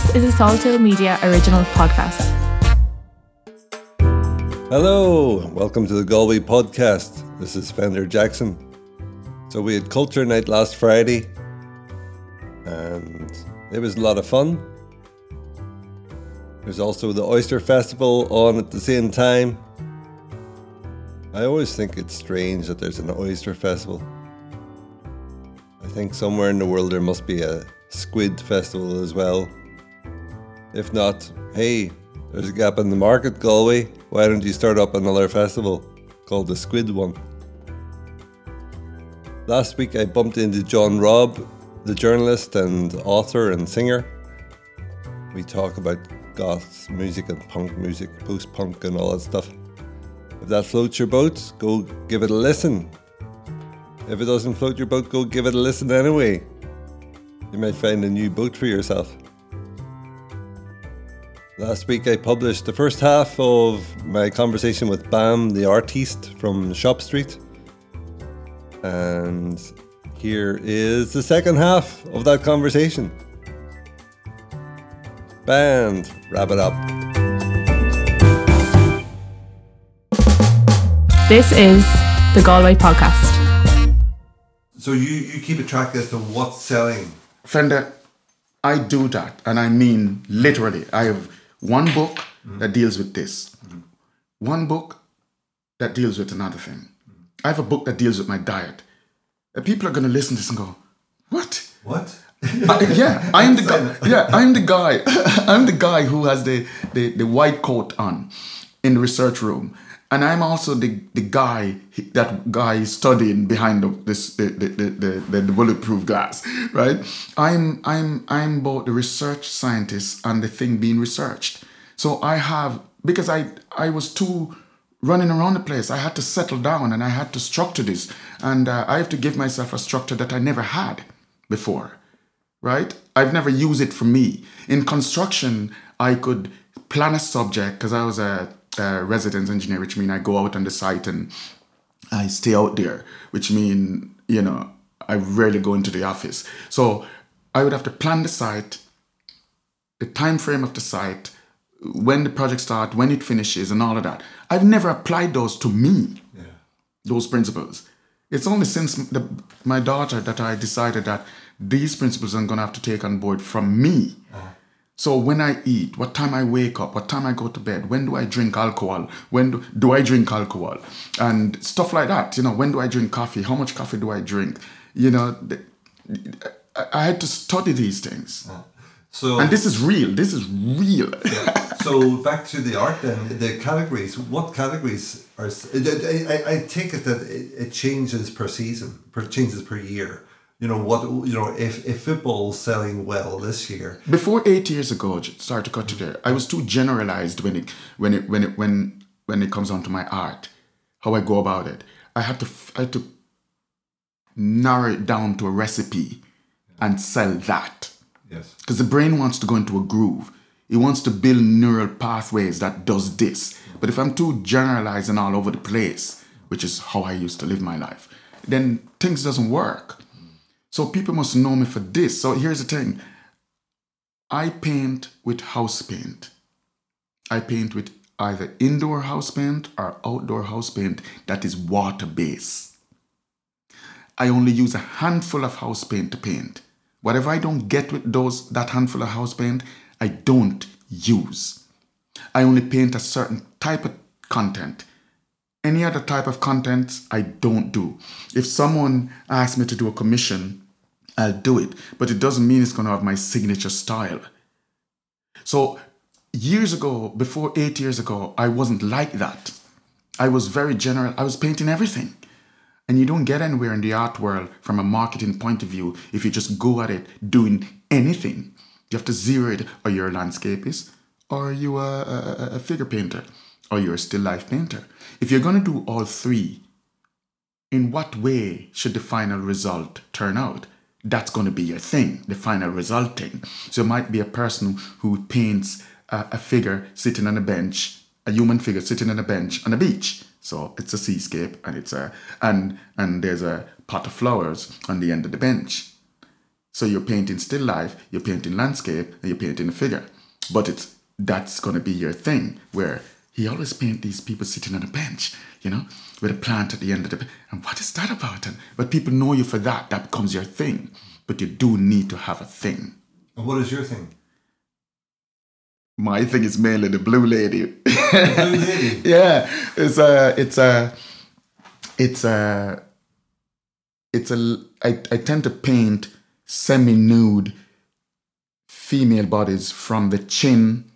This is a Salto Media original podcast. Hello, welcome to the Galway podcast. This is Fender Jackson. So we had Culture Night last Friday, and it was a lot of fun. There's also the Oyster Festival on at the same time. I always think it's strange that there's an Oyster Festival. I think somewhere in the world there must be a Squid Festival as well. If not, hey, there's a gap in the market, Galway. Why don't you start up another festival called the Squid One? Last week I bumped into John Robb, the journalist and author and singer. We talk about goth music and punk music, post punk and all that stuff. If that floats your boat, go give it a listen. If it doesn't float your boat, go give it a listen anyway. You might find a new boat for yourself. Last week I published the first half of my conversation with Bam, the artiste from Shop Street. And here is the second half of that conversation. Band, wrap it up. This is the Galway Podcast. So you, you keep a track as to what's selling. Fender, I do that, and I mean literally. I have one book that deals with this, one book that deals with another thing. I have a book that deals with my diet. And people are going to listen to this and go, "What? What? I- yeah, I'm the guy. Yeah, I'm the guy. I'm the guy who has the, the, the white coat on in the research room, and I'm also the, the guy that guy studying behind the this the the, the, the, bulletproof glass, right? I'm I'm I'm both the research scientist and the thing being researched. So I have because I I was too running around the place. I had to settle down and I had to structure this, and uh, I have to give myself a structure that I never had before right? I've never used it for me. In construction, I could plan a subject because I was a, a residence engineer, which means I go out on the site and I stay out there, which mean you know I rarely go into the office. So I would have to plan the site, the time frame of the site, when the project starts, when it finishes, and all of that. I've never applied those to me those principles. It's only since the, my daughter that I decided that these principles I'm going to have to take on board from me. Uh-huh. So when I eat, what time I wake up, what time I go to bed, when do I drink alcohol, when do, do I drink alcohol, and stuff like that. You know, when do I drink coffee? How much coffee do I drink? You know, I, had to study these things, So and this is real. This is real. so back to the art then the categories what categories are I, I, I take it that it, it changes per season per changes per year you know what you know if, if football's selling well this year Before eight years ago, sorry to cut you there. I was too generalized when it when it when it when when it comes on to my art, how I go about it. I had to I had to narrow it down to a recipe and sell that yes because the brain wants to go into a groove. It wants to build neural pathways that does this. But if I'm too generalizing all over the place, which is how I used to live my life, then things doesn't work. So people must know me for this. So here's the thing. I paint with house paint. I paint with either indoor house paint or outdoor house paint that is water based. I only use a handful of house paint to paint. Whatever I don't get with those that handful of house paint, I don't use. I only paint a certain type of content. Any other type of content, I don't do. If someone asks me to do a commission, I'll do it, but it doesn't mean it's going to have my signature style. So, years ago, before eight years ago, I wasn't like that. I was very general. I was painting everything. And you don't get anywhere in the art world from a marketing point of view if you just go at it doing anything. You have to zero it. Are you a landscapist? Or are you a, a, a figure painter? Or you're a still life painter? If you're going to do all three, in what way should the final result turn out? That's going to be your thing, the final result thing. So it might be a person who paints a, a figure sitting on a bench, a human figure sitting on a bench on a beach. So it's a seascape, and it's a and and there's a pot of flowers on the end of the bench. So you're painting still life, you're painting landscape, and you're painting a figure. But it's that's gonna be your thing where he always paint these people sitting on a bench, you know, with a plant at the end of the and what is that about? And but people know you for that. That becomes your thing. But you do need to have a thing. And what is your thing? My thing is mainly the blue lady. Blue lady. yeah, it's a, it's a, it's a, it's a. I, I tend to paint semi-nude female bodies from the chin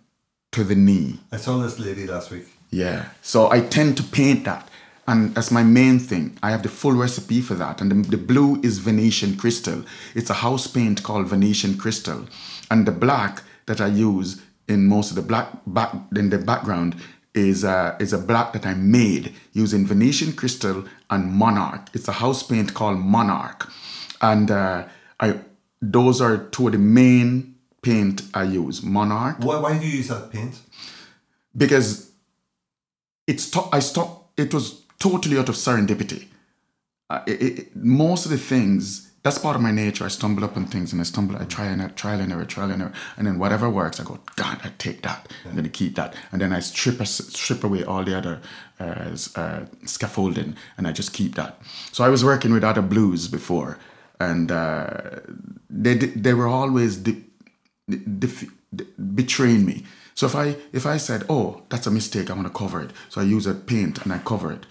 to the knee. I saw this lady last week. Yeah. So I tend to paint that. And that's my main thing. I have the full recipe for that. And the, the blue is Venetian crystal. It's a house paint called Venetian crystal. And the black that I use in most of the black back in the background is a, is a black that I made using Venetian crystal and Monarch. It's a house paint called Monarch. And uh, I those are two of the main paint I use. Monarch Why, why do you use that paint? because it's to- I stopped. It was totally out of serendipity. Uh, it, it, most of the things that's part of my nature. I stumble up on things and I stumble. I try and I trial and error, trial and error, and then whatever works, I go, God, I take that. I'm gonna keep that, and then I strip strip away all the other uh, uh, scaffolding, and I just keep that. So I was working with other blues before, and uh, they they were always de- def- de- betraying me. So if I if I said, "Oh, that's a mistake, I want to cover it," so I use a paint and I cover it.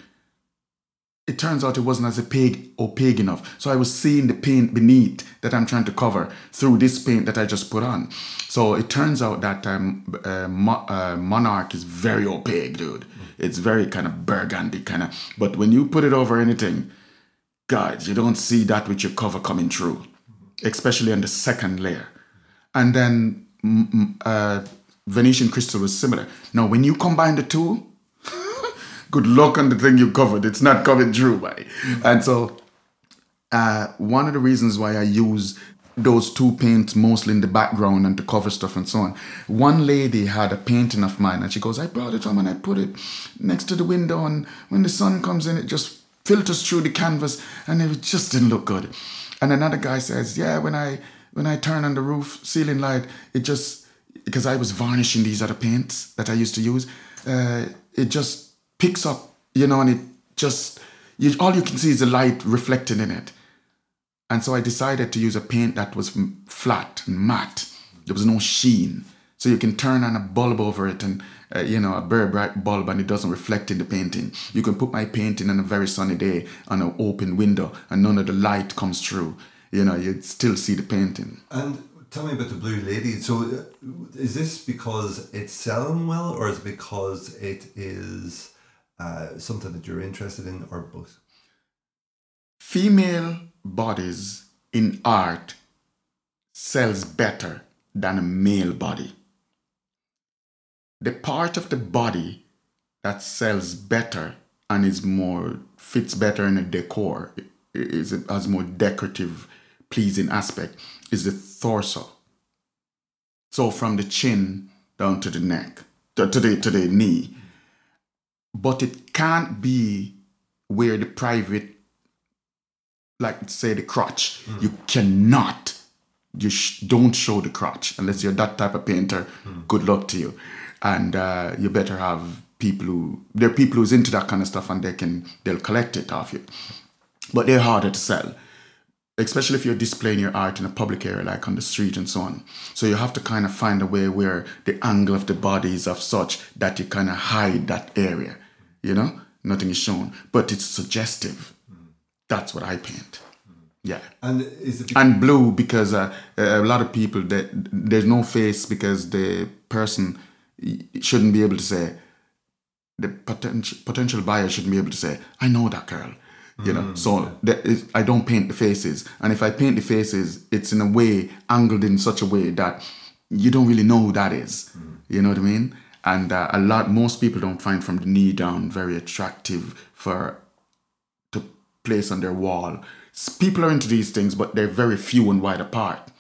It turns out it wasn't as opaque, opaque enough. So I was seeing the paint beneath that I'm trying to cover through this paint that I just put on. So it turns out that um, uh, Mo- uh, Monarch is very opaque, dude. It's very kind of burgundy kind of. But when you put it over anything, guys, you don't see that with your cover coming through, especially on the second layer. And then uh, Venetian crystal was similar. Now, when you combine the two, good luck on the thing you covered. It's not coming through, buddy. And so, uh, one of the reasons why I use those two paints mostly in the background and to cover stuff and so on. One lady had a painting of mine and she goes, I brought it home and I put it next to the window and when the sun comes in, it just filters through the canvas and it just didn't look good. And another guy says, yeah, when I when I turn on the roof ceiling light, it just because I was varnishing these other paints that I used to use, uh, it just picks up, you know, and it just you, all you can see is the light reflecting in it. And so I decided to use a paint that was flat and matte. There was no sheen. So you can turn on a bulb over it and, uh, you know, a very bright bulb and it doesn't reflect in the painting. You can put my painting on a very sunny day on an open window and none of the light comes through. You know, you'd still see the painting. And tell me about the Blue Lady. So, uh, is this because it's selling well, or is it because it is uh, something that you're interested in, or both? Female bodies in art sells better than a male body. The part of the body that sells better and is more fits better in a decor is has more decorative, pleasing aspect is the torso. So from the chin down to the neck, to to the to the knee. But it can't be where the private like say the crotch. You cannot. You sh- don't show the crotch unless you're that type of painter. Good luck to you, and uh, you better have people who there are people who's into that kind of stuff and they can they'll collect it off you. But they're harder to sell, especially if you're displaying your art in a public area like on the street and so on. So you have to kind of find a way where the angle of the body is of such that you kind of hide that area. You know, nothing is shown, but it's suggestive. That's what I paint. Yeah. And is it And blue because uh, a lot of people that there's no face because the person shouldn't be able to say the potential potential buyer shouldn't be able to say I know that girl. You know, so that is, I don't paint the faces, and if I paint the faces, it's in a way angled in such a way that you don't really know who that is. You know what I mean? And uh, a lot, most people don't find from the knee down very attractive for to place on their wall. People are into these things, but they're very few and wide apart.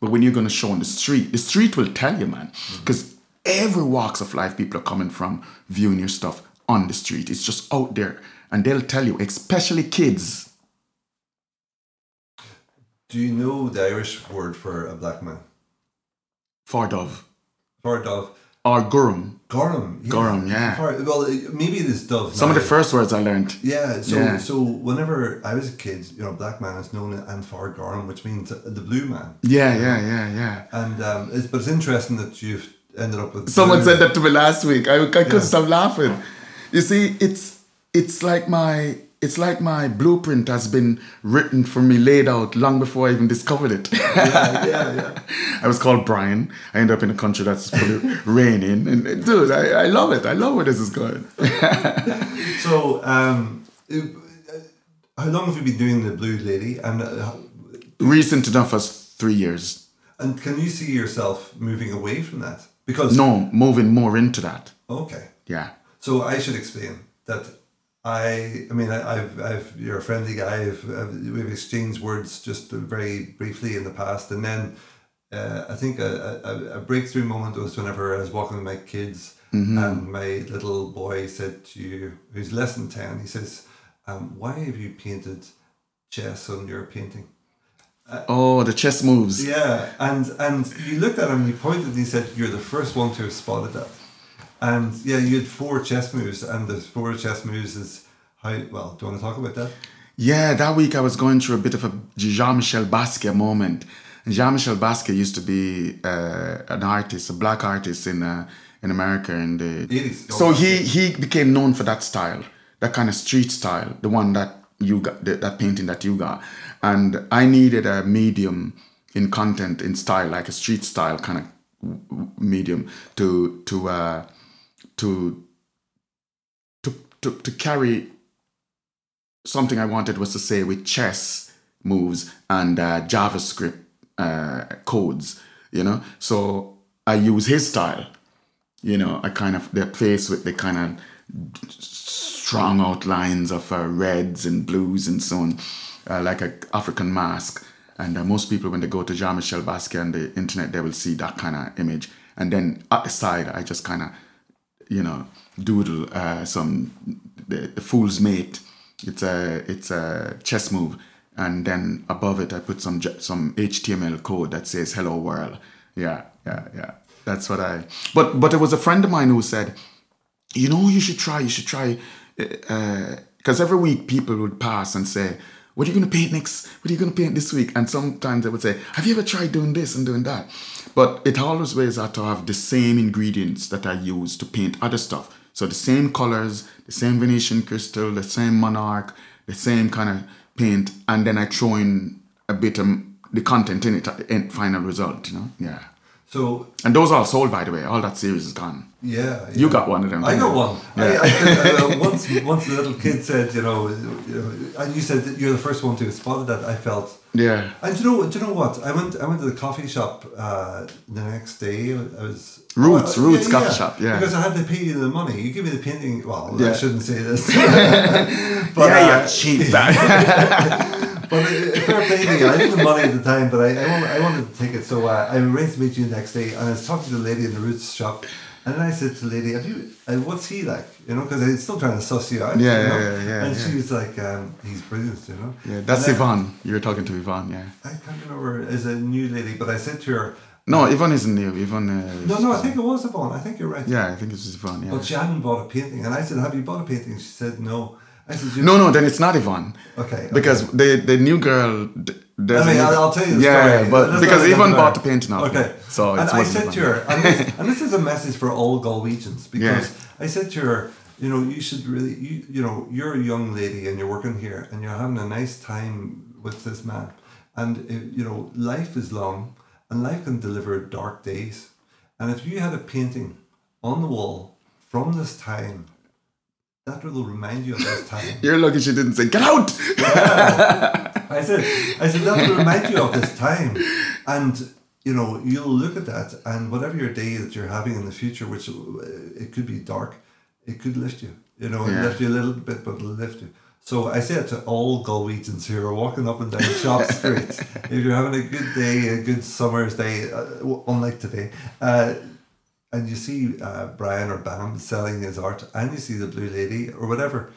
But when you're going to show on the street, the street will tell you, man, because every walks of life people are coming from viewing your stuff on the street. It's just out there, and they'll tell you, especially kids. Do you know the Irish word for a black man? For dove. For. Or gurum. Gorham. Yeah. Gorham, yeah. For- well, maybe it is dove. Some of the first words I learned. Yeah, so Yeah. so whenever I was a kid, you know, black man is known as an fear gorm, which means the blue man. Yeah, yeah, yeah, yeah. And um, it's, but it's interesting that you've ended up with Someone said that to me last week. I, I couldn't Yeah. stop laughing. You see, it's it's like my it's like my blueprint has been written for me, laid out long before I even discovered it. Yeah, yeah, yeah. I was called Brian. I end up in a country that's raining, and, and dude, I, I love it. I love where this is going. So, um, uh, how long have you been doing the Blue Lady? And uh, Recent enough as three years. and can you see yourself moving away from that? Because No, moving more into that. okay. Yeah. So I should explain that I, I mean, I, I've, I've, you're a friendly guy. I've, I've, we've exchanged words just very briefly in the past, and then uh, I think a, a, a breakthrough moment was whenever I was walking with my kids, and my little boy said to you, who's less than ten, he says, um, "Why have you painted chess on your painting?" Oh, the chess moves. Yeah, and and you looked at him, and you pointed, and he said, "You're the first one to have spotted that." And yeah, you had four chess moves, and the four chess moves is how well. Do you want to talk about that? Yeah, that week I was going through a bit of a Jean Michel Basquiat moment. Jean Michel Basquiat used to be uh, an artist, a black artist in uh, in America in the 80s. So he he became known for that style, that kind of street style, the one that you got, the, that painting that you got. And I needed a medium in content, in style, like a street style kind of medium to to uh, to to to to carry something I wanted was to say with chess moves and uh, JavaScript uh, codes, you know. So I use his style, you know. I kind of the face with the kind of strong outlines of uh, reds and blues and so on, uh, like a African mask. And uh, most people, when they go to Jean Michel Basquiat on the internet, they will see that kind of image. And then at the side, I just kind of you know, doodle uh, some the, the fool's mate. It's a it's a chess move, and then above it I put some some HTML code that says "Hello World." Yeah, yeah, yeah. That's what I. But but it was a friend of mine who said, you know, you should try. You should try, because every week people would pass and say. What are you going to paint next? What are you going to paint this week? And sometimes they would say, Have you ever tried doing this and doing that? But it always ways out to have the same ingredients that I use to paint other stuff. So the same colors, the same Venetian crystal, the same monarch, the same kind of paint, and then I throw in a bit of the content in it at the end, final result, you know? Yeah. So And those all sold, by the way. All that series is gone. yeah, You got one of them. I got you? one. Yeah. I, I said, uh, once, once the little kid said, you know, you know, and you said that you're the first one to have spotted that. I felt, yeah. and do you know, do you know what? I went, I went to the coffee shop uh, the next day. I was Roots, Oh, Roots coffee shop, yeah. Because I had to pay you the money. You give me the painting. Well, I shouldn't say this. but, yeah, uh, you cheap. But uh, fair play to you. I didn't have money at the time, but I, I, wanted, I wanted to take it. So uh, I arranged to meet you the next day, and I was talking to the lady in the Roots shop, and then I said to the lady, "Have you? Uh, what's he like? You know, because I was still trying to suss you out. Yeah, you know? yeah, yeah, yeah, And yeah. she was like, um, "He's brilliant," you know. yeah, that's And then- Yvonne. You were talking to Yvonne, yeah. I can't remember as a new lady, but I said to her, No, Yvonne isn't new. Yvonne. Uh, "No, no, I think it was Yvonne. I think you're right." Yeah, I think it's Yvonne. Yeah. But she hadn't bought a painting, and I said, "Have you bought a painting?" She said, "No." I said, "You No, no, then it's not Yvonne. Okay, okay. Because the the new girl. there's I mean, I'll, I'll tell you yeah, story. Yeah, but That's because Yvonne bought the painting off me. Okay. So and I said to her, and this, and this is a message for all Galwegians because Yeah. I said to her, you know, you should really, you, you know, you're a young lady and you're working here and you're having a nice time with this man. And, uh, you know, life is long and life can deliver dark days. And if you had a painting on the wall from this time, that will remind you of this time. You're lucky she didn't say, get out! I said, I said that will remind you of this time, and you know you'll look at that, and whatever your day that you're having in the future, which uh, it could be dark, it could lift you. You know, Yeah. lift you a little bit, but it'll lift you. So I say it to all Galwegians who are walking up and down shop streets. if you're having a good day, a good summer's day, uh, unlike today, uh, and you see uh, Brian or Bam selling his art, and you see the Blue Lady or whatever,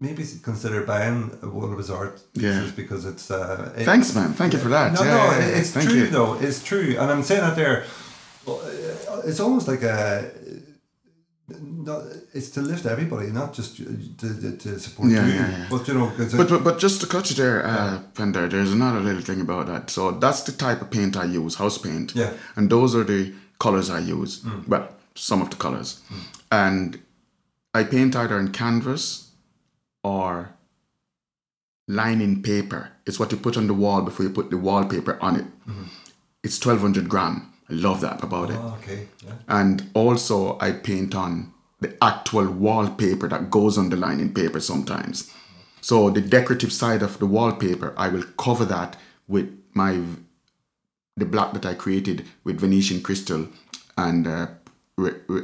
maybe consider buying one of his art Yeah. pieces because it's. Uh, it- Thanks, man. Thank you for that. No, Yeah, no, yeah, yeah. it's Thank true you. though. It's true, and I'm saying that there. uh, It's almost like a. Not, it's to lift everybody, not just to, to, to support Yeah, you. yeah, yeah. But you know, But, but but just to cut you there, uh, Pender, there's another little thing about that. So that's the type of paint I use, house paint. Yeah. And those are the colors I use. Mm. Well, some of the colors. Mm. And I paint either in canvas or lining paper. It's what you put on the wall before you put the wallpaper on it. Mm-hmm. It's 1200 gram. I love that about it. oh, okay, yeah. And also, I paint on the actual wallpaper that goes on the lining paper sometimes. So the decorative side of the wallpaper, I will cover that with my the black that I created with Venetian crystal and uh,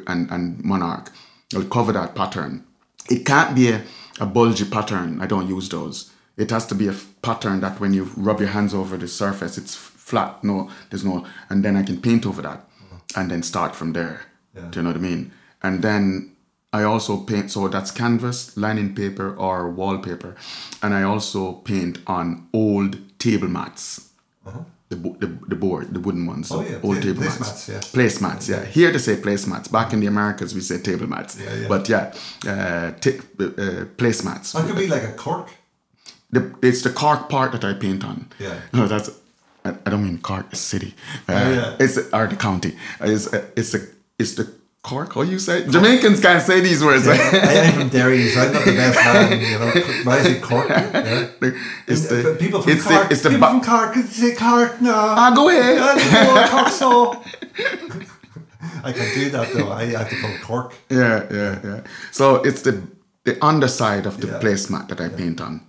and and monarch. I'll cover that pattern. It can't be a, a bulgy pattern. I don't use those. It has to be a f- pattern that when you rub your hands over the surface, it's f- flat. No, there's no, and then I can paint over that, and then start from there. Yeah. Do you know what I mean? And then I also paint. So that's canvas, lining paper, or wallpaper, and I also paint on old table mats. The, the, the board, the wooden ones. Oh, yeah, old table mats, yeah. placemats. Yeah, here they say placemats. Back in the Americas, we say table mats. Yeah, yeah. But yeah, uh, t- uh, placemats. That could be like a cork. The, it's the Cork part that I paint on. Yeah. No, that's. I, I don't mean Cork city. Uh, Oh, yeah. It's or the county. It's uh, it's a it's the Cork. How you say? Jamaicans can't say these words. I am from Derry, so I'm not the best man. You know, when I say Cork, yeah. it's And, the uh, people from it's Cork. the it's the people ba- from Cork can say Cork no. Ah, go ahead. Yeah, Cork so. I can do that though. I have to call it Cork. Yeah, yeah, yeah. So it's the the underside of the Yeah. placemat that I paint on,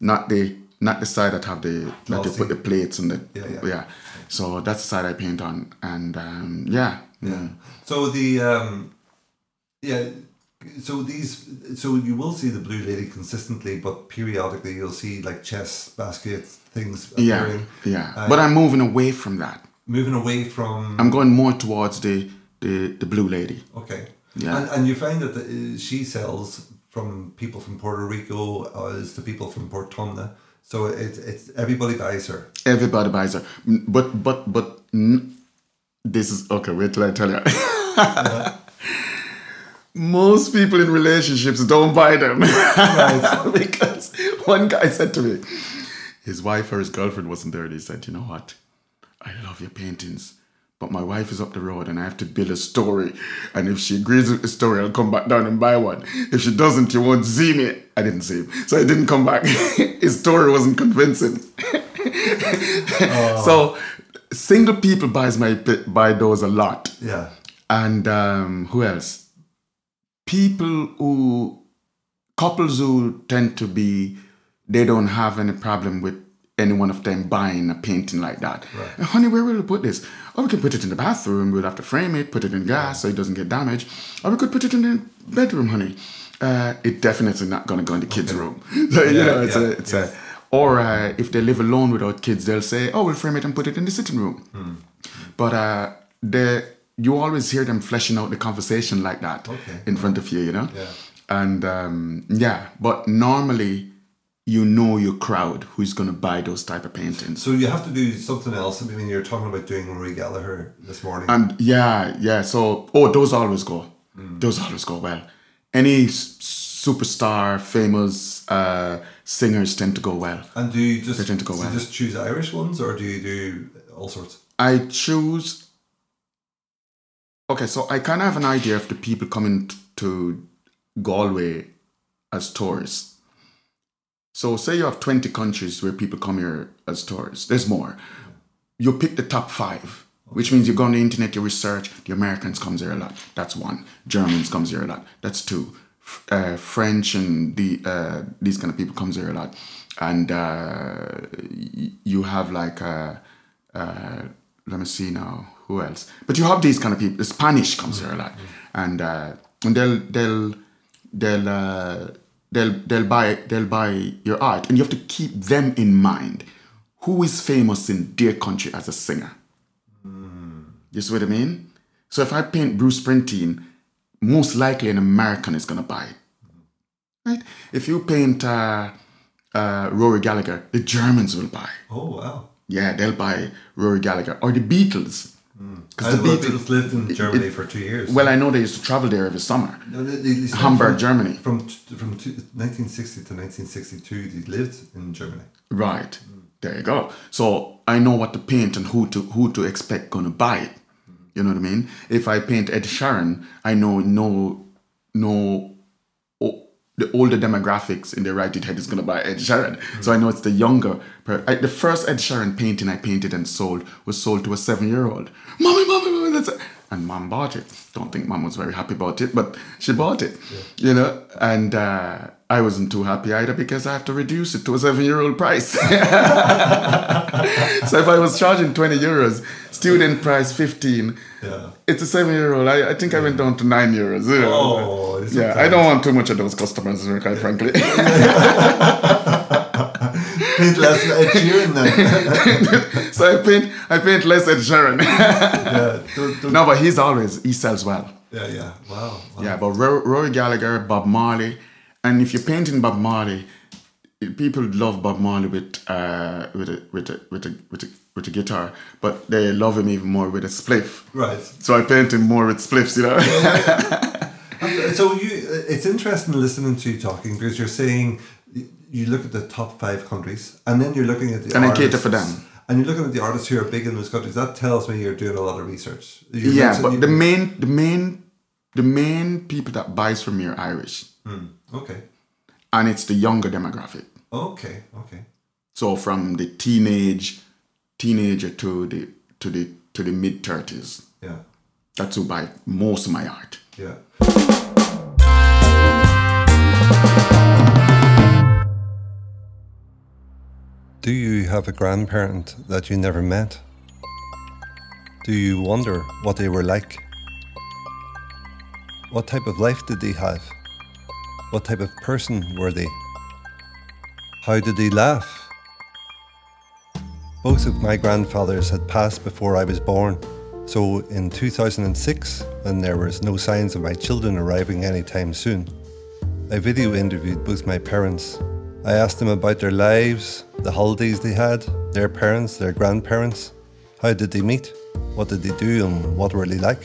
not the not the side that have the that you put the plates and the Yeah, yeah. So that's the side I paint on, and um, yeah, Yeah. So the um, yeah. So these, so you will see the blue lady consistently, but periodically you'll see like chess Basquiat things yeah, appearing. yeah. Uh, but I'm moving away from that. moving away from I'm going more towards the the, the blue lady. okay. Yeah. And, and you find that the, uh, she sells from people from Puerto Rico as to people from Portumna. So it's it's everybody buys her. Everybody buys her, but but but n- this is okay. Wait till I tell you. Most people in relationships don't buy them because one guy said to me, his wife or his girlfriend wasn't there. And he said, "You know what? I love your paintings." But my wife is up the road and I have to build a story. And if she agrees with the story, I'll come back down and buy one. If she doesn't, you won't see me. I didn't see him. So I didn't come back. His story wasn't convincing. Oh. So single people buys my buy those a lot. Yeah. And um, who else? People who couples who tend to be they don't have any problem with any one of them buying a painting like that. Right. Honey, where will we put this? Oh, we can put it in the bathroom. We'll have to frame it, put it in glass so it doesn't get damaged. Or we could put it in the bedroom, honey. Uh, it definitely not going to go in the kids' room. So, you Yeah, know, it's yeah, a, it's a. Or uh, if they live alone without kids, they'll say, "Oh, we'll frame it and put it in the sitting room." Hmm. But uh, they, you always hear them fleshing out the conversation like that Okay. in front of you, you know. Yeah. And um, yeah, but normally, you know your crowd who's going to buy those type of paintings. So you have to do something else. I mean, you're talking about doing Rory Gallagher this morning. And yeah, yeah. So oh, those always go. Hmm. Those always go well. Any s- superstar, famous uh, singers tend to go well. And do you just They tend to go do you well. just choose Irish ones, or do you do all sorts? I choose. Okay, so I kind of have an idea of the people coming to Galway as tourists. So, say you have 20 countries where people come here as tourists, there's more. You pick the top five, which means you go on the internet, you research. The Americans comes here a lot. That's one. Germans comes here a lot. That's two. Uh, French and the uh, these kind of people comes here a lot, and uh, you have like uh, uh, let me see now who else. But you have these kind of people. The Spanish comes here a lot, and uh, and they'll they'll they'll uh, they'll they'll buy they'll buy your art, and you have to keep them in mind. Who is famous in their country as a singer? You see what I mean? So if I paint Bruce Springsteen, most likely an American is gonna buy it. Right? If you paint uh, uh, Rory Gallagher, the Germans will buy. Oh wow. Yeah, they'll buy Rory Gallagher or the Beatles. Mm. I know the Beatles lived in Germany for two years. Well, I know they used to travel there every summer. No, they- they- Hamburg, from- Germany. From from two, 1960 to 1962, they lived in Germany. Right. There you go. So I know what to paint and who to who to expect gonna buy it. You know what I mean? If I paint Ed Sheeran, I know no no the older demographics in the right head is gonna buy Ed Sheeran. So I know it's the younger. I, the first Ed Sheeran painting I painted and sold was sold to a seven year old. Mommy, mommy, mommy, that's. And mom bought it. Don't think mom was very happy about it, but she bought it. You know, and uh, I wasn't too happy either because I have to reduce it to a seven year old price. so if I was charging 20 euros, student price 15, Yeah. it's a seven year old. I, I think I went down to nine euros. Oh, yeah. I don't want too much of those customers, quite frankly. Paint less Ed Sheeran so I paint, I paint less Ed Sheeran. yeah. Don't, don't, no, but he's always, he sells well. yeah, yeah. Wow. wow. Yeah, but Ro- Roy Gallagher, Bob Marley, and if you're painting Bob Marley, people love Bob Marley with uh, with a with a with a with a with a guitar, but they love him even more with a spliff. Right. So I paint him more with spliffs, you know. So you, it's interesting listening to you talking because you're saying you look at the top five countries and then you're looking at the And I artists, cater for them. and you're looking at the artists who are big in those countries. That tells me you're doing a lot of research. You're yeah, but the main the main the main people that buys from me are Irish, hmm, okay, and it's the younger demographic. okay, okay. So from the teenage teenager to the to the to the mid thirties. Yeah, That's who buy most of my art. yeah. Do you have a grandparent that you never met? Do you wonder what they were like? What type of life did they have? What type of person were they? How did they laugh? Both of my grandfathers had passed before I was born, so in 2006, when there was no signs of my children arriving anytime soon, I video interviewed both my parents. I asked them about their lives, the holidays they had, their parents, their grandparents. How did they meet? What did they do and what were they like?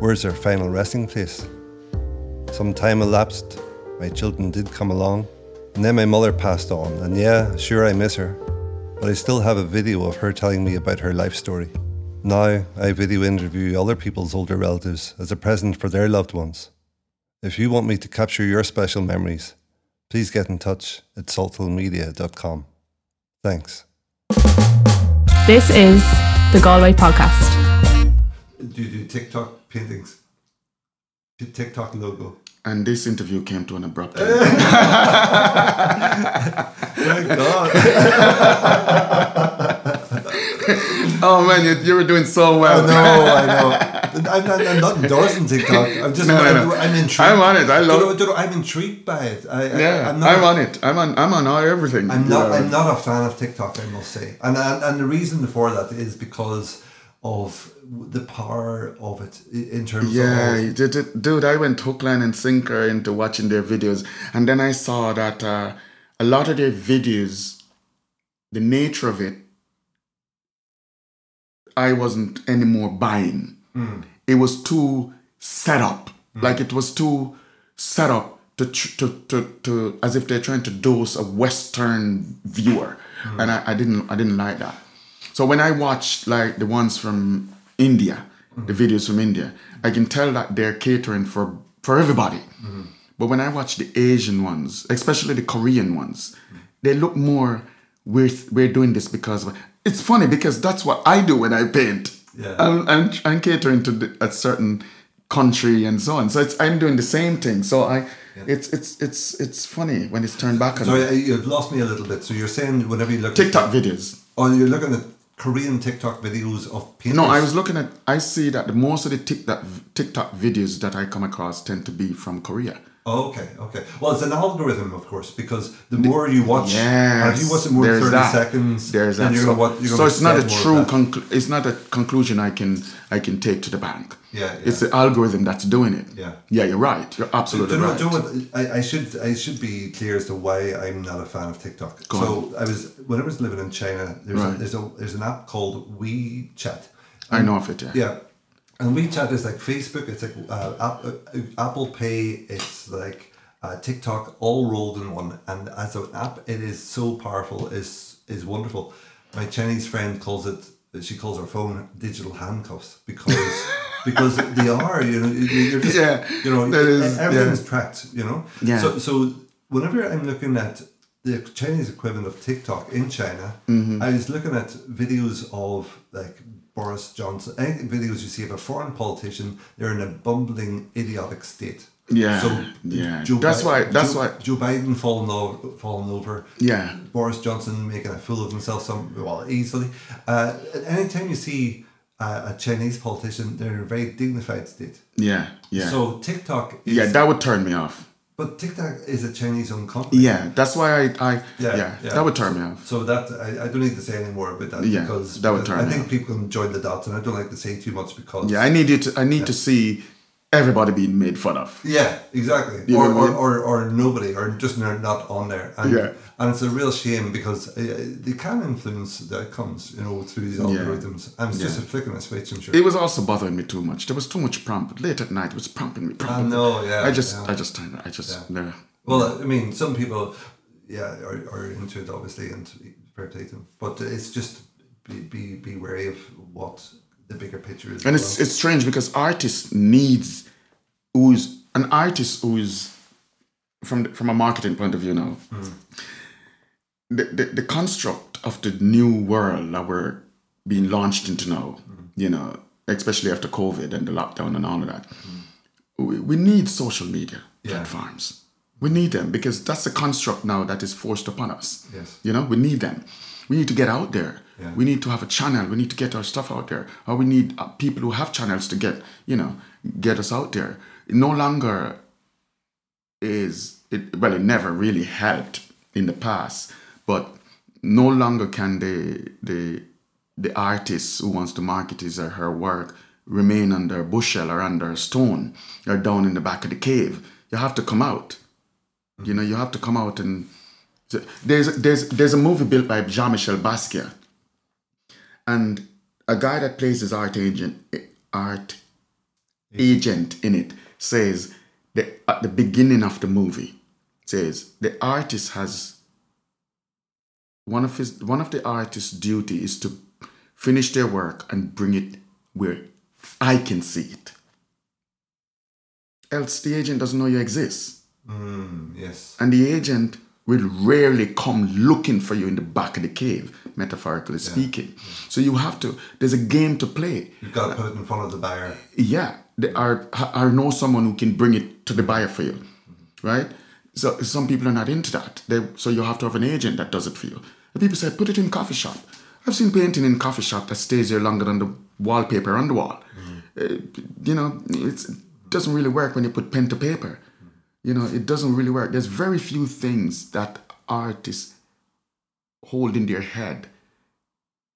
Where's their final resting place? Some time elapsed, my children did come along, and then my mother passed on, and yeah, sure I miss her, but I still have a video of her telling me about her life story. Now I video interview other people's older relatives as a present for their loved ones. If you want me to capture your special memories, please get in touch at saltfulmedia.com. Thanks. This is the Galway Podcast. Do you do TikTok paintings? TikTok logo. And this interview came to an abrupt end. Thank God. oh man, you, you were doing so well. I know, I know. I'm not, I'm not endorsing TikTok. I'm just, No, no, I'm, no. I'm intrigued. I'm on it. I love. I'm intrigued by it. I, I, Yeah, I'm, I'm, on it. I'm on. I'm on all everything. I'm not. Yeah. I'm not a fan of TikTok. I must say, and and, and the reason for that is because of the power of it in terms Yeah, of it- dude. I went hook, line, and sinker into watching their videos, and then I saw that uh, a lot of their videos, the nature of it, I wasn't anymore buying. Hmm. It was too set up, hmm. like it was too set up to, to to to as if they're trying to dose a Western viewer, hmm. and I, I didn't I didn't like that. So when I watch like the ones from India, the videos from India, I can tell that they're catering for for everybody. But when I watch the Asian ones, especially the Korean ones, they look more we're we're doing this because of, it's funny because that's what I do when I paint. Yeah. I'm, I'm, I'm catering to the, a certain country and so on. So it's I'm doing the same thing. So I it's it's it's it's funny when it's turned back on Sorry, I- you've lost me a little bit. So you're saying whenever you look TikTok at videos. oh, you're looking at Korean TikTok videos of painters. No, I was looking at. I see that the most of the TikTok TikTok videos that I come across tend to be from Korea. Oh, okay, okay. Well, it's an algorithm, of course, because the more you watch, and if you Yes, watch it more than thirty that. seconds, There's then that. you're So, watch. So it's not a true. Conclu- it's not a conclusion I can I can take to the bank. Yeah, yeah. It's the algorithm that's doing it. Yeah. Yeah, you're right. You're absolutely you know, right. do you know what, I, I should I should be clear as to why I'm not a fan of TikTok. Go so I was when I was living in China. There's a, there's a there's an app called WeChat. I know of it. Yeah. Yeah, and WeChat is like Facebook. It's like uh, uh, Apple Pay. It's like uh, TikTok, all rolled in one. And as an app, it is so powerful. is is wonderful. My Chinese friend calls it. She calls her phone digital handcuffs because because they are. You know, you- you're just Yeah, you know that is- everything yeah. tracked. You know. Yeah. So so whenever I'm looking at the Chinese equivalent of TikTok in China, Mm-hmm. I was looking at videos of like Boris Johnson, any videos you see of a foreign politician, they're in a bumbling, idiotic state. Yeah, yeah. That's why- that's Joe, why- Joe Biden falling over, falling over. Yeah. Boris Johnson making a fool of himself some well easily. Uh, anytime you see uh, a Chinese politician, they're in a very dignified state. Yeah. Yeah. So TikTok, is, yeah, that would turn me off. But TikTok is a Chinese-owned company. Yeah, that's why I, I yeah, yeah that would turn me off. So that I, I don't need to say any more about that Yeah, because that would turn I think off. people can join the dots, and I don't like to say too much because Yeah, I need you to I need to see everybody being made fun of. yeah, exactly, You or, what I or, mean? or or nobody, or just not on there, and Yeah. and it's a real shame because uh, they can influence the outcomes, you know, through these algorithms, and it's just a flick of a switch, I'm sure. It was also bothering me too much. There was too much prompt. Late at night, it was prompting me. Prompting know, yeah, I just, yeah. I just, I just, no. Well, I mean, some people, yeah, are, are into it obviously, and fair play them. But it's just be be be wary of what the bigger picture is. And it's it's strange because artists needs who's an artist who's from the, from a marketing point of view now. Hmm. The, the the construct of the new world that we're being launched into now, hmm. you know, especially after COVID and the lockdown and all of that, hmm. we, we need social media Yeah. platforms. We need them because that's the construct now that is forced upon us. Yes. You know, we need them. We need to get out there. Yeah. We need to have a channel. We need to get our stuff out there. Or we need uh, people who have channels to get, you know, get us out there. No longer is it well, it never really helped in the past, but no longer can the the the artist who wants to market his or her work remain under a bushel or under a stone or down in the back of the cave. You have to come out. You know, you have to come out and so there's there's there's a movie built by Jean Michel Basquiat, and a guy that plays his art agent eh, art agent in it says that at the beginning of the movie says the artist has one of his one of the artist's duty is to finish their work and bring it where I can see it. Else the agent doesn't know you exist. Mm, yes. And the agent will rarely come looking for you in the back of the cave, metaphorically speaking. So you have to, there's a game to play. You've got to put it in front of the buyer. Yeah, there are, are know someone who can bring it to the buyer for you, right? So some people are not into that. They, so you have to have an agent that does it for you. And people say, put it in coffee shop. I've seen painting in coffee shop that stays there longer than the wallpaper on the wall. Uh, you know, it doesn't really work when you put pen to paper. You know, it doesn't really work. There's very few things that artists hold in their head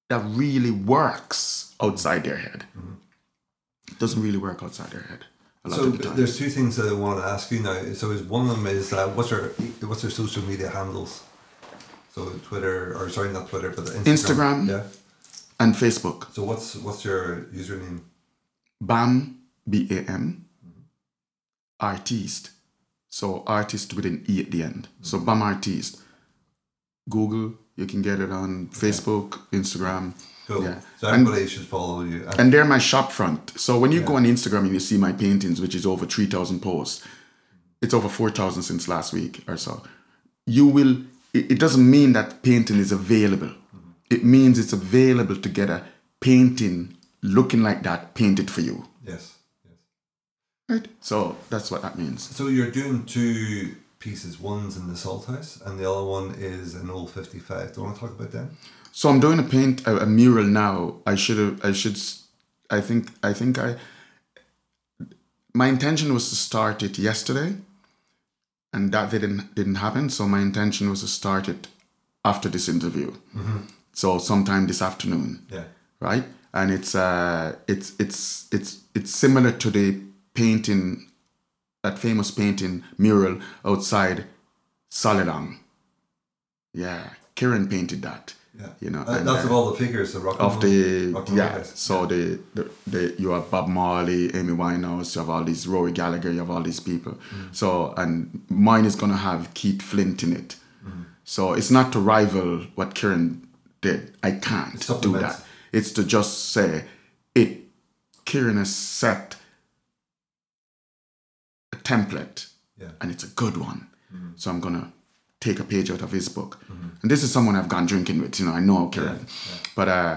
that really works outside their head. It doesn't really work outside their head. So the time. there's two things that I want to ask you now. So is one of them is uh, what's your what's your social media handles? So Twitter or sorry not Twitter but Instagram. Instagram. Yeah. and Facebook. So what's what's your username? BAM, B A M, artist. So artist with an E at the end. So BAM artist. Google, you can get it on Facebook, Instagram. Cool. Yeah. So And- everybody should follow you. And, And they're my shop front. So when you go on Instagram and you see my paintings, which is over 3,000 posts, it's over 4,000 since last week or so. You will, it, it doesn't mean that painting is available. Mm-hmm. It means it's available to get a painting looking like that painted for you. yes. Yes. Right? So that's what that means. So you're doing two pieces. One's in the Salt House, and the other one is an old fifty-five. Do you want to talk about them? So I'm doing a paint a, a mural now. I should have. I should. I think. I think I. My intention was to start it yesterday, and that didn't didn't happen. So my intention was to start it after this interview. So sometime this afternoon, Yeah. right? And it's uh, it's it's it's it's similar to the painting, that famous painting mural outside Sally Long's. Yeah, Kieran painted that. Yeah. You know, Uh, and, that's uh, of all the figures of rock and of the rock yeah. guys. So the, the the you have Bob Marley, Amy Winehouse, you have all these Rory Gallagher, you have all these people. Mm. So and mine is gonna have Keith Flint in it. Mm. So it's not to rival what Kieran did. I can't do that. It's to just say it. Kieran has set template, Yeah. And it's a good one. So I'm gonna take a page out of his book. Mm-hmm. And this is someone I've gone drinking with. You know, I know Kieran, but uh,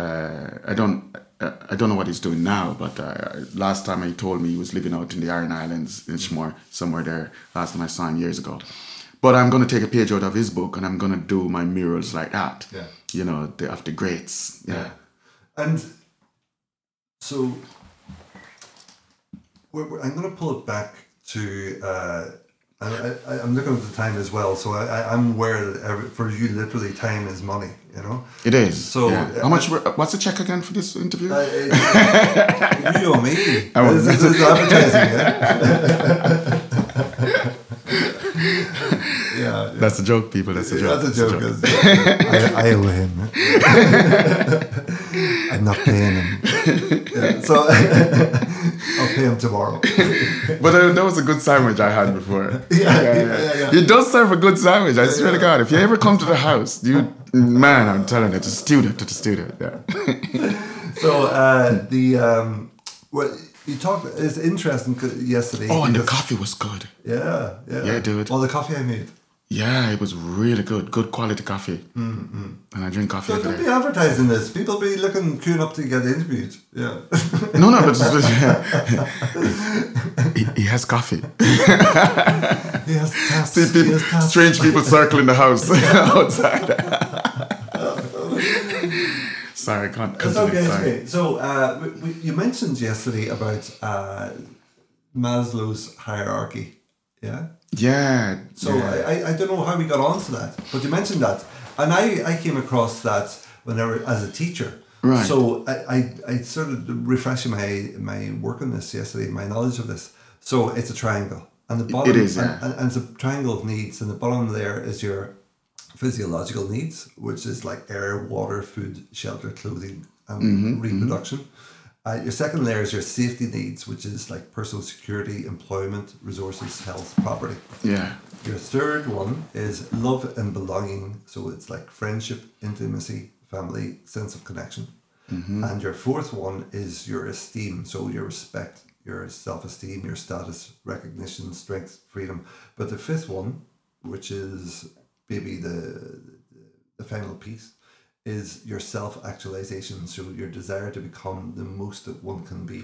uh, I don't. Uh, I don't know what he's doing now, but uh, last time he told me he was living out in the Aran Islands in Shmore, somewhere there. Last time I saw him years ago. But I'm gonna take a page out of his book and I'm gonna do my murals like that. Yeah. You know, the, of the greats. Yeah. And so we're, we're- I'm going to pull it back to. Uh, I, I, I'm looking at the time as well, so I, I, I'm aware that every, for you, literally, time is money. You know. It is. So, yeah. uh, how much? what's the check again for this interview? Uh, it- you or me? I This, this is advertising. Yeah. yeah. That's a joke, people. That's a joke. That's a joke. I, I owe him. I'm not paying him. Yeah, so I'll pay him tomorrow. But uh, that was a good sandwich I had before. Yeah, yeah, yeah. He does serve a good sandwich. I swear to God, if you ever come to the house, you man, I'm telling you, to student to the student. Yeah. So uh, the um, well, you talked. It's interesting yesterday. Oh, and the coffee was good. Yeah, yeah, Yeah, dude. Well, the coffee I made. Yeah, it was really good. Good quality coffee. Mm-hmm. And I drink coffee So don't be advertising this. People be looking queuing up to get interviewed. Yeah. No, no, but he, he has coffee. he has tasks. See he has tasks. strange people circling the house outside. sorry, I can't. It's okay, sorry. okay. So uh, we, we, you mentioned yesterday about uh, Maslow's hierarchy. Yeah. Yeah. So yeah. I, I, I don't know how we got onto that, but you mentioned that, and I, I came across that whenever as a teacher. Right. So I, I, I sort of refreshing my my work on this yesterday, my knowledge of this. So it's a triangle, and the bottom is, and, yeah. and, and it's a triangle of needs, and the bottom there is your physiological needs, which is like air, water, food, shelter, clothing, and Mm-hmm, reproduction. Uh, your second layer is your safety needs, which is like personal security, employment, resources, health, property. yeah. Your third one is love and belonging. So it's like friendship, intimacy, family, sense of connection. And your fourth one is your esteem. So your respect, your self esteem, your status, recognition, strength, freedom. But the fifth one, which is maybe the, the final piece, is your self actualization. So your desire to become the most that one can be.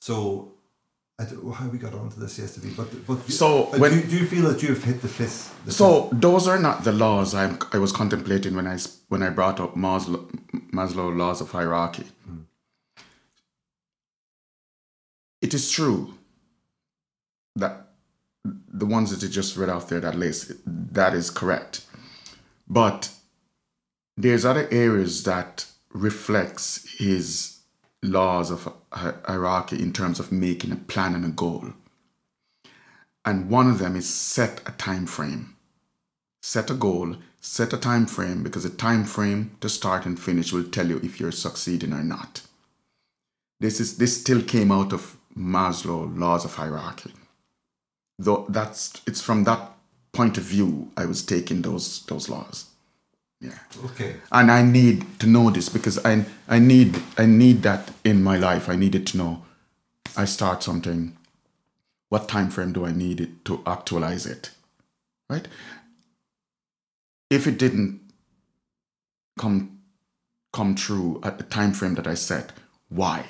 So I don't know how we got onto this yesterday, but but So uh, when- do, you, do you feel that you've hit the fifth? The So those are not the laws I I was contemplating when I when I brought up Maslow Maslow laws of hierarchy. It is true that the ones that you just read off there that list that is correct, but there's other areas that reflects his laws of hierarchy in terms of making a plan and a goal. And one of them is set a time frame. Set a goal set a time frame because a time frame to start and finish will tell you if you're succeeding or not. This is this still came out of maslow laws of hierarchy. Though that's it's from that point of view i was taking those those laws yeah Okay. and I need to know this because I I need I need that in my life. I needed to know. I start something. What time frame do I need it to actualize it? Right. If it didn't come come true at the time frame that I set, why?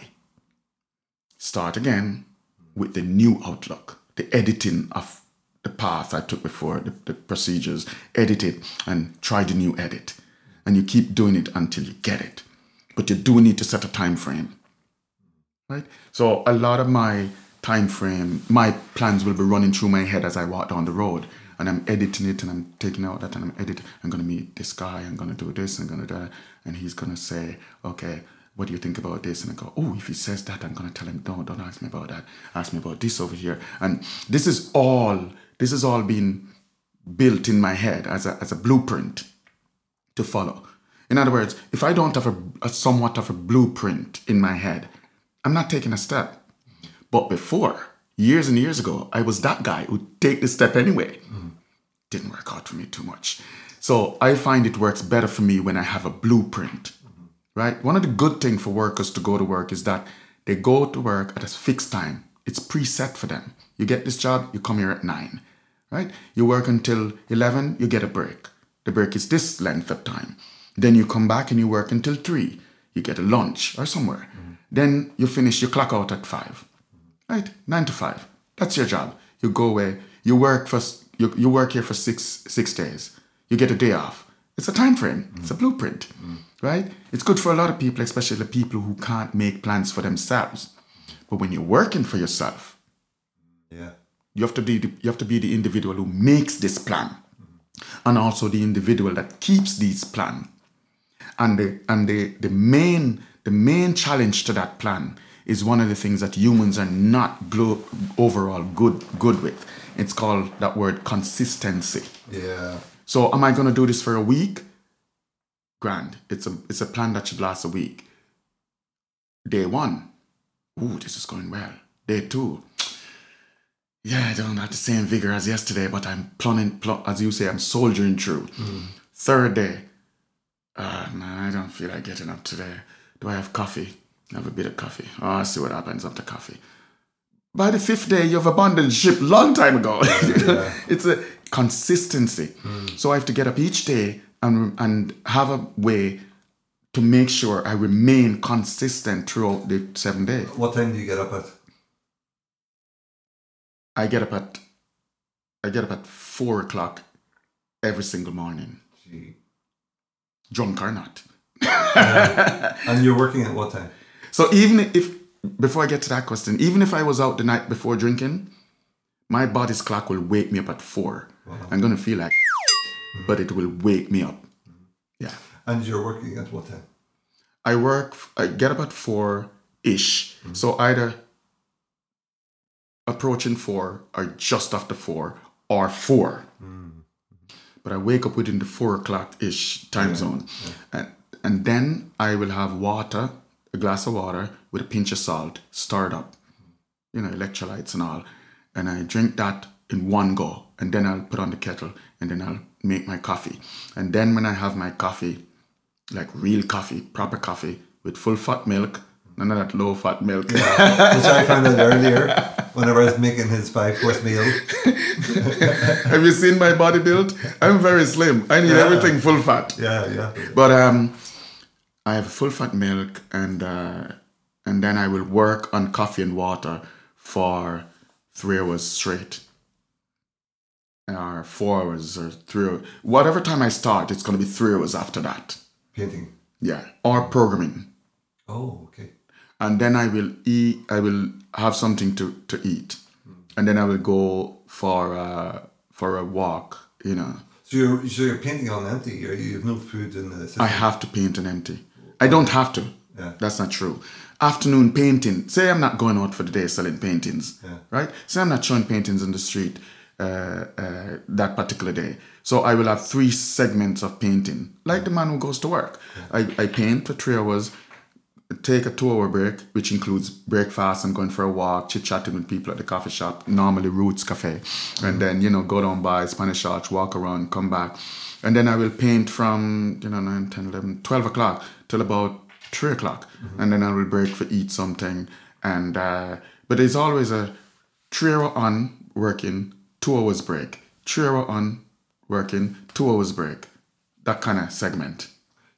Start again with the new outlook, the editing of the path I took before, the, the procedures, edit it and try the new edit. And you keep doing it until you get it. But you do need to set a time frame. Right? So a lot of my time frame. My plans will be running through my head as I walk down the road, and I'm editing it, and I'm taking out that, and I'm editing. I'm gonna meet this guy. I'm gonna do this. I'm gonna do that, and he's gonna say, okay. What do you think about this? And I go, oh, if he says that, I'm gonna tell him, no, don't ask me about that. Ask me about this over here. And this is all, this is all being built in my head as a, as a blueprint to follow. In other words, if I don't have a, a somewhat of a blueprint in my head, I'm not taking a step. But before, years and years ago, I was that guy who'd take the step anyway. Didn't work out for me too much. So I find it works better for me when I have a blueprint. Right? One of the good things for workers to go to work is that they go to work at a fixed time. It's preset for them. You get this job, you come here at nine. Right? You work until eleven, you get a break. The break is this length of time. Then you come back and you work until three. You get a lunch or somewhere. Then you finish, you clock out at five. Right? Nine to five. That's your job. You go away. You work for you, you work here for six six days. You get a day off. It's a time frame. It's a blueprint. Right? It's good for a lot of people, especially the people who can't make plans for themselves. But when you're working for yourself, Yeah. you have to be the, you have to be the individual who makes this plan, and also the individual that keeps these plan. And the and the the main the main challenge to that plan is one of the things that humans are not glo- overall good good with. It's called that word consistency. Yeah. So am I going to do this for a week? Grand. It's a it's a plan that should last a week. Day one, ooh, this is going well. Day two, yeah, I don't have the same vigor as yesterday, but I'm plumbing, pl- as you say, I'm soldiering through. Third day, uh, man, I don't feel like getting up today. Do I have coffee? Have a bit of coffee. Oh, I'll see what happens after coffee. By the fifth day, you've abandoned ship long time ago. it's a consistency. So I have to get up each day and and have a way to make sure I remain consistent throughout the seven days. What time do you get up at? I get up at I get up at four o'clock every single morning, Gee. drunk or not. And you're working at what time? So even if before I get to that question, even if I was out the night before drinking, my body's clock will wake me up at 4 I'm gonna feel like, but it will wake me up. Yeah, And you're working at what time? I work. I get up at four ish. Mm-hmm. So either approaching four or just after four or four. Mm-hmm. But I wake up within the four o'clock ish time zone, and and then I will have water, a glass of water with a pinch of salt, stirred up, you know, electrolytes and all, and I drink that in one go, and then I'll put on the kettle, and then I'll make my coffee, and then when I have my coffee, like real coffee, proper coffee with full fat milk, none of that low fat milk. Which I found out earlier whenever I was making his five course meal. have you seen my body build? I'm very slim. I need everything full fat. Yeah, yeah. But um, I have full fat milk, and uh, and then I will work on coffee and water for three hours straight, or four hours, or three. Hours. Whatever time I start, it's gonna be three hours after that. Painting. Yeah, or programming, Oh, okay. and then I will eat. I will have something to to eat, and then I will go for a, for a walk. You know, So you're so you're painting on empty. You're, have no food in the system. I have to paint and empty. I don't have to. Yeah. That's not true. Afternoon painting. Say I'm not going out for the day selling paintings, Yeah. right? Say I'm not showing paintings in the street uh, uh, that particular day. So I will have three segments of painting, like the man who goes to work. I, I paint for three hours, take a two-hour break, which includes breakfast and going for a walk, chit-chatting with people at the coffee shop, normally Roots Cafe, and then you know go down by Spanish Arch, walk around, come back, and then I will paint from you know 9, 10, 11, 12 o'clock till about three o'clock, and then I will break for eat something, and uh, but there's always a three hour on working, two hours break, three hour on working, two hours break, that kind of segment.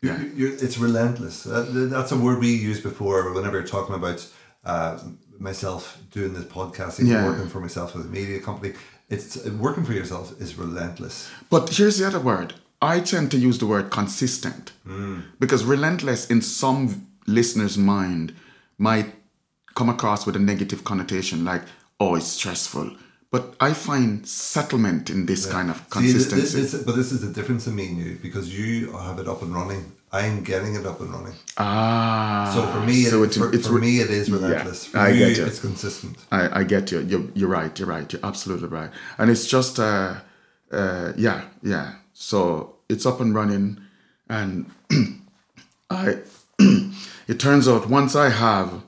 You- You're, it's relentless. That, that's a word we used before whenever you're talking about uh, myself doing this podcasting, Yeah. working for myself with a media company. It's working for yourself is relentless. But here's the other word. I tend to use the word consistent because relentless in some listener's mind might come across with a negative connotation, like oh, it's stressful. But I find settlement in this kind of See, consistency. this- this- but this is the difference in me and you because you have it up and running. I'm getting it up and running. ah, So for me, so it, for, for re- me, it is yeah, relentless. for I you, get you. it's consistent. I, I get you. You're, you're right. You're right. You're absolutely right. And it's just, uh, uh, yeah, yeah. So it's up and running, and I. it turns out once I have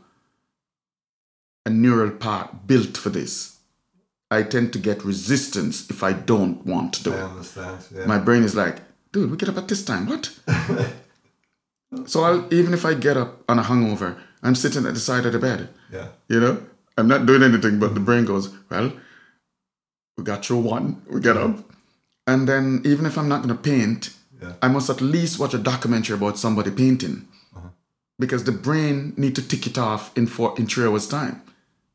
a neural part built for this, I tend to get resistance if I don't want to do I it. understand. Yeah. My brain is like, dude, we get up at this time. What? so I'll, even if I get up on a hungover, I'm sitting at the side of the bed. yeah. You know, I'm not doing anything, but the brain goes, well, we got through one, we get up. And then even if I'm not going to paint, Yeah. I must at least watch a documentary about somebody painting. Uh-huh. Because the brain need to tick it off in four, in three hours' time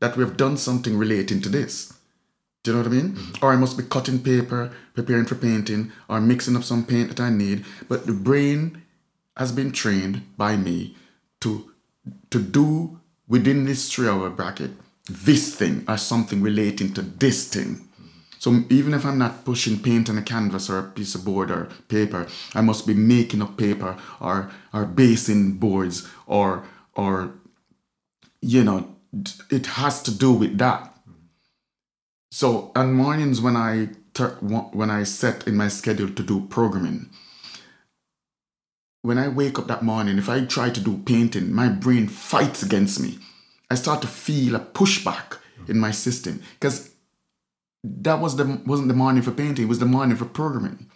that we've done something relating to this. Do you know what I mean? Mm-hmm. Or I must be cutting paper, preparing for painting, or mixing up some paint that I need. But the brain has been trained by me to to do within this three hour bracket this thing or something relating to this thing. Mm-hmm. So even if I'm not pushing paint on a canvas or a piece of board or paper, I must be making up paper or or basing boards or or you know it has to do with that. So on mornings when I tur- when I set in my schedule to do programming, when I wake up that morning, if I try to do painting, my brain fights against me. I start to feel a pushback in my system because that was the wasn't the morning for painting; it was the morning for programming.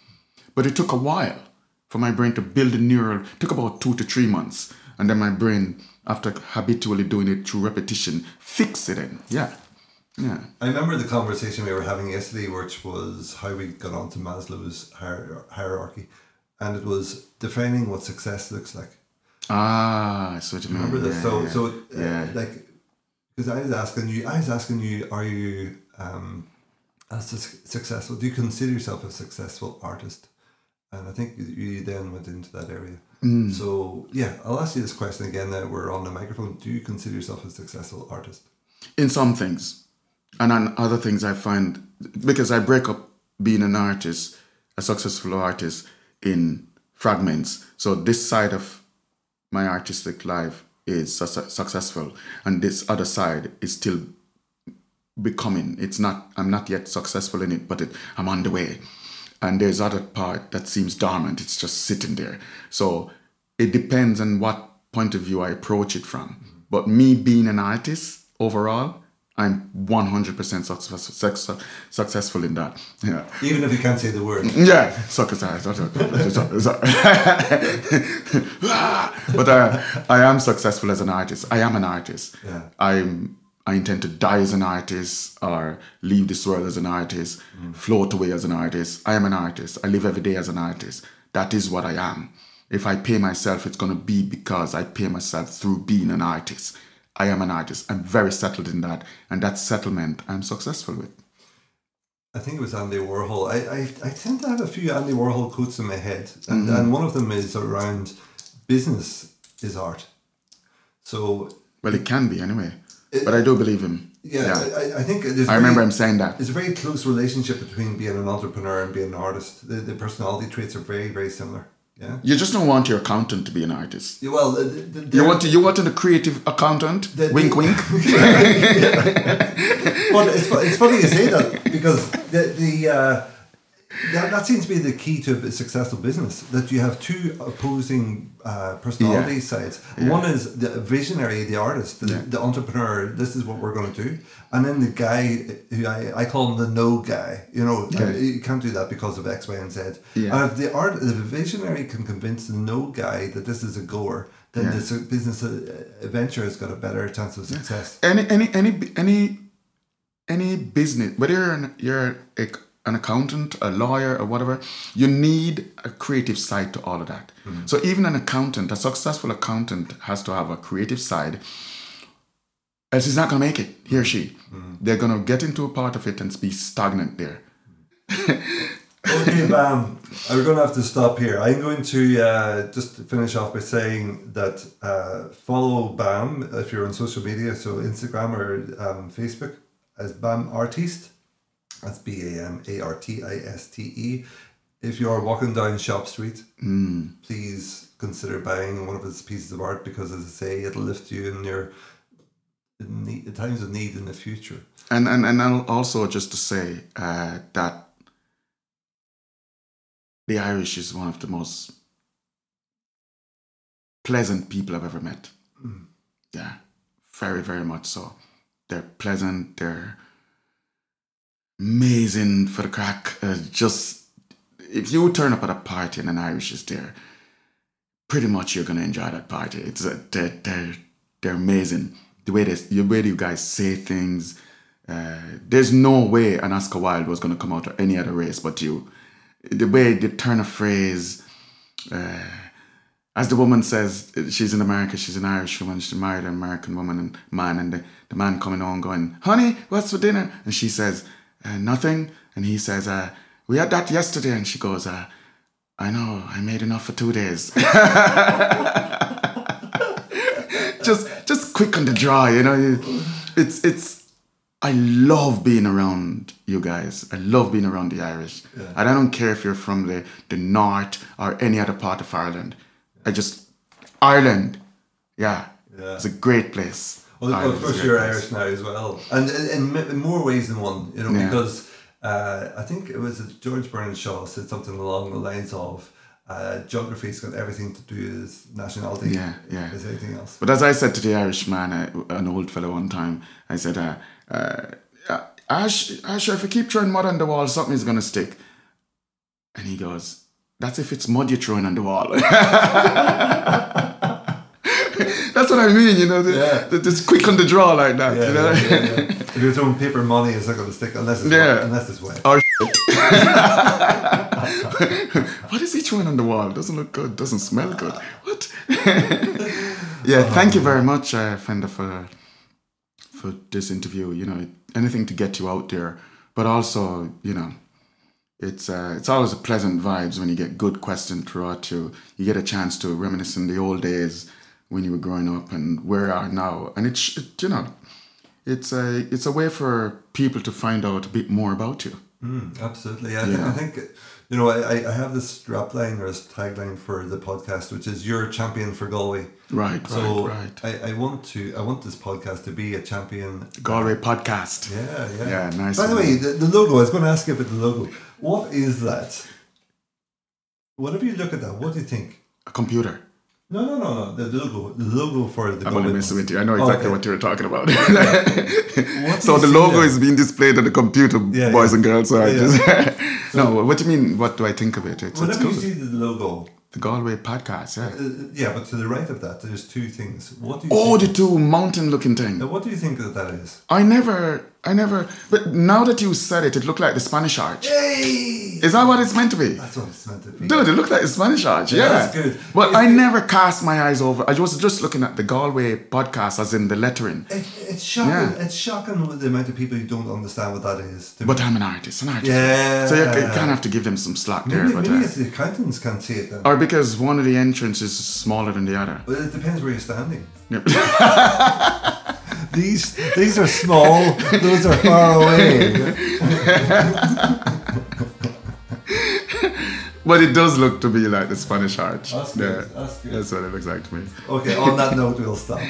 But it took a while for my brain to build a neural. Took about two to three months, and then my brain, after habitually doing it through repetition, fix it in. Yeah, yeah. I remember the conversation we were having yesterday, which was how we got onto Maslow's hier- hierarchy, and it was defining what success looks like. Ah, I see what you mean. Remember this? Yeah, so, yeah. so uh, Yeah. like, because I was asking you, I was asking you, are you um, as su- successful? Do you consider yourself a successful artist? And I think you then went into that area. Mm. So yeah, I'll ask you this question again. That we're on the microphone. Do you consider yourself a successful artist? in some things and on other things i find because i break up being an artist a successful artist in fragments. So this side of my artistic life is su- successful and this other side is still becoming. It's not i'm not yet successful in it but it, i'm on the way. And there's other part that seems dormant. It's just sitting there. So it depends on what point of view i approach it from. But me being an artist overall i'm 100% success, success, successful in that yeah Even if you can't say the word. yeah, suckers. but uh, I am successful as an artist. I am an artist. Yeah. I'm. I intend to die as an artist or leave this world as an artist, float away as an artist. I am an artist. I live every day as an artist. That is what I am. If I pay myself, it's going to be because I pay myself through being an artist. I am an artist. I'm very settled in that. And that settlement I'm successful with. I think it was Andy Warhol. I, I, I tend to have a few Andy Warhol quotes in my head, and, mm-hmm. and one of them is around business is art. So Well, it can be anyway. But I do believe him. yeah, I, I think I remember very- him saying that. There's a very close relationship between being an entrepreneur and being an artist. The, the personality traits are very very similar. Yeah. You just don't want your accountant to be an artist. Yeah, Well, the, the, You want to, you want a creative accountant? The- wink, wink. But it's, it's funny you say that because the the uh, that, that seems to be the key to a successful business that you have two opposing uh, personality Yeah. sides. One is the visionary, the artist, the, Yeah. the entrepreneur. This is what we're going to do, and then the guy who I, I call him the no guy. You know, Yeah. uh, you can't do that because of X, Y, and Z. Yeah. And if the art, the visionary can convince the no guy that this is a goer, then Yeah. this business uh, venture has got a better chance of success. any, any, any, any, any business, whether you're an, you're a, an accountant, a lawyer, or whatever, you need a creative side to all of that. So even an accountant, a successful accountant, has to have a creative side. Else he's not gonna make it. He or she. They're gonna get into a part of it and be stagnant there. Okay, Bam. We're going to have to stop here. I'm going to uh, just finish off by saying that uh, follow Bam if you're on social media, so Instagram or um, Facebook as Bam Artiste. That's B A M A R T I S T E. If you are walking down Shop Street, please consider buying one of his pieces of art because, as I say, it'll lift you in your in need, times of need in the future. And and and also just to say uh, that the Irish is one of the most pleasant people I've ever met. Yeah, very very much so. They're pleasant. They're amazing for the crack. Uh, just if you turn up at a party and an Irish is there, pretty much you're gonna enjoy that party. It's uh, they're, they're they're amazing. The way they, the way you guys say things. Uh, there's no way an Oscar Wilde was gonna come out of any other race but you. The way they turn a phrase. Uh, as the woman says, she's in America, she's an Irish woman, she married an American woman and man, and the, the man coming on going, honey, what's for dinner? And she says, uh, nothing. And he says, uh, we had that yesterday. And she goes, uh, I know, I made enough for two days. just, just quick on the draw, you know. It's, it's. I love being around you guys. I love being around the Irish, and I don't care if you're from the the north or any other part of Ireland. I just Ireland, yeah, Yeah. it's a great place. Well, Ireland of course, you're. Irish now as well, and in, more ways than one. You know, Yeah. because uh, I think it was George Bernard Shaw said something along the lines of uh, geography's got everything to do with nationality. Yeah, yeah. As anything else. But as I said to the Irish man, uh, an old fellow one time, I said, uh, uh, uh, Ash, Ash, if you keep throwing mud on the wall, something is going to stick. And he goes, That's if it's mud you're throwing on the wall. That's what I mean, you know, the, Yeah. just quick on the draw like that, Yeah, you know. yeah, yeah, if you're throwing paper money, it's not going to stick unless it's Yeah. wet, unless it's wet. Or what is he throwing on the wall? Doesn't look good. Doesn't smell good. What? yeah. Thank you very much, uh, Fender, for for this interview. You know, anything to get you out there, but also, you know, it's uh, it's always a pleasant vibes when you get good questions throughout you. You get a chance to reminisce in the old days when you were growing up and where you are now, and it's it, you know, it's a it's a way for people to find out a bit more about you. Mm, absolutely. I, think, Yeah. I think, you know, I, I have this strapline or this tagline for the podcast, which is "You're a champion for Galway." Right, So right, right. I, I want to I want this podcast to be a champion. Galway podcast. Yeah, yeah. Yeah, nice By the way, the, the logo. I was going to ask you about the logo. What is that? Whatever you look at that, what do you think? A computer. No, no, no, no. The logo, the logo for the. I'm gonna podcast. with you. I know exactly Okay. what you're talking about. So the logo is being displayed on the computer, Yeah, boys yeah. and girls. So I Yeah, just no. What do you mean? What do I think of it? It's, it's Whenever cool. you see the logo, the Galway podcast. Yeah. uh, yeah, but to the right of that, there's two things. What do you? Oh, the two mountain-looking thing. Now, what do you think that that is? I never, I never. But now that you said it, it looked like the Spanish Arch. Hey, Is that what it's meant to be? that's what it's meant to be. Dude, it looked like the Spanish Arch. Yeah, Yeah, that's good. But It's I good. never cast my eyes over. I was just looking at the Galway podcast, as in the lettering. It, it's shocking. Yeah. It's shocking with the amount of people who don't understand what that is. But I'm an artist, an artist. Yeah. So you, you kind of have to give them some slack there. maybe, but, maybe uh, it's the accountants can't see it then. or because one of the entrances is smaller than the other. But it depends where you're standing. Yep. These these are small. those are far away. but it does look to be like the Spanish Arch. That's good, that's good. That's what it looks like to me. Okay. On that note, we'll stop.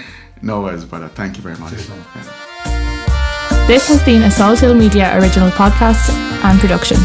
No worries, brother. Thank you very much. Cheers. Yeah. This has been a Salt Hill Media original podcast and production.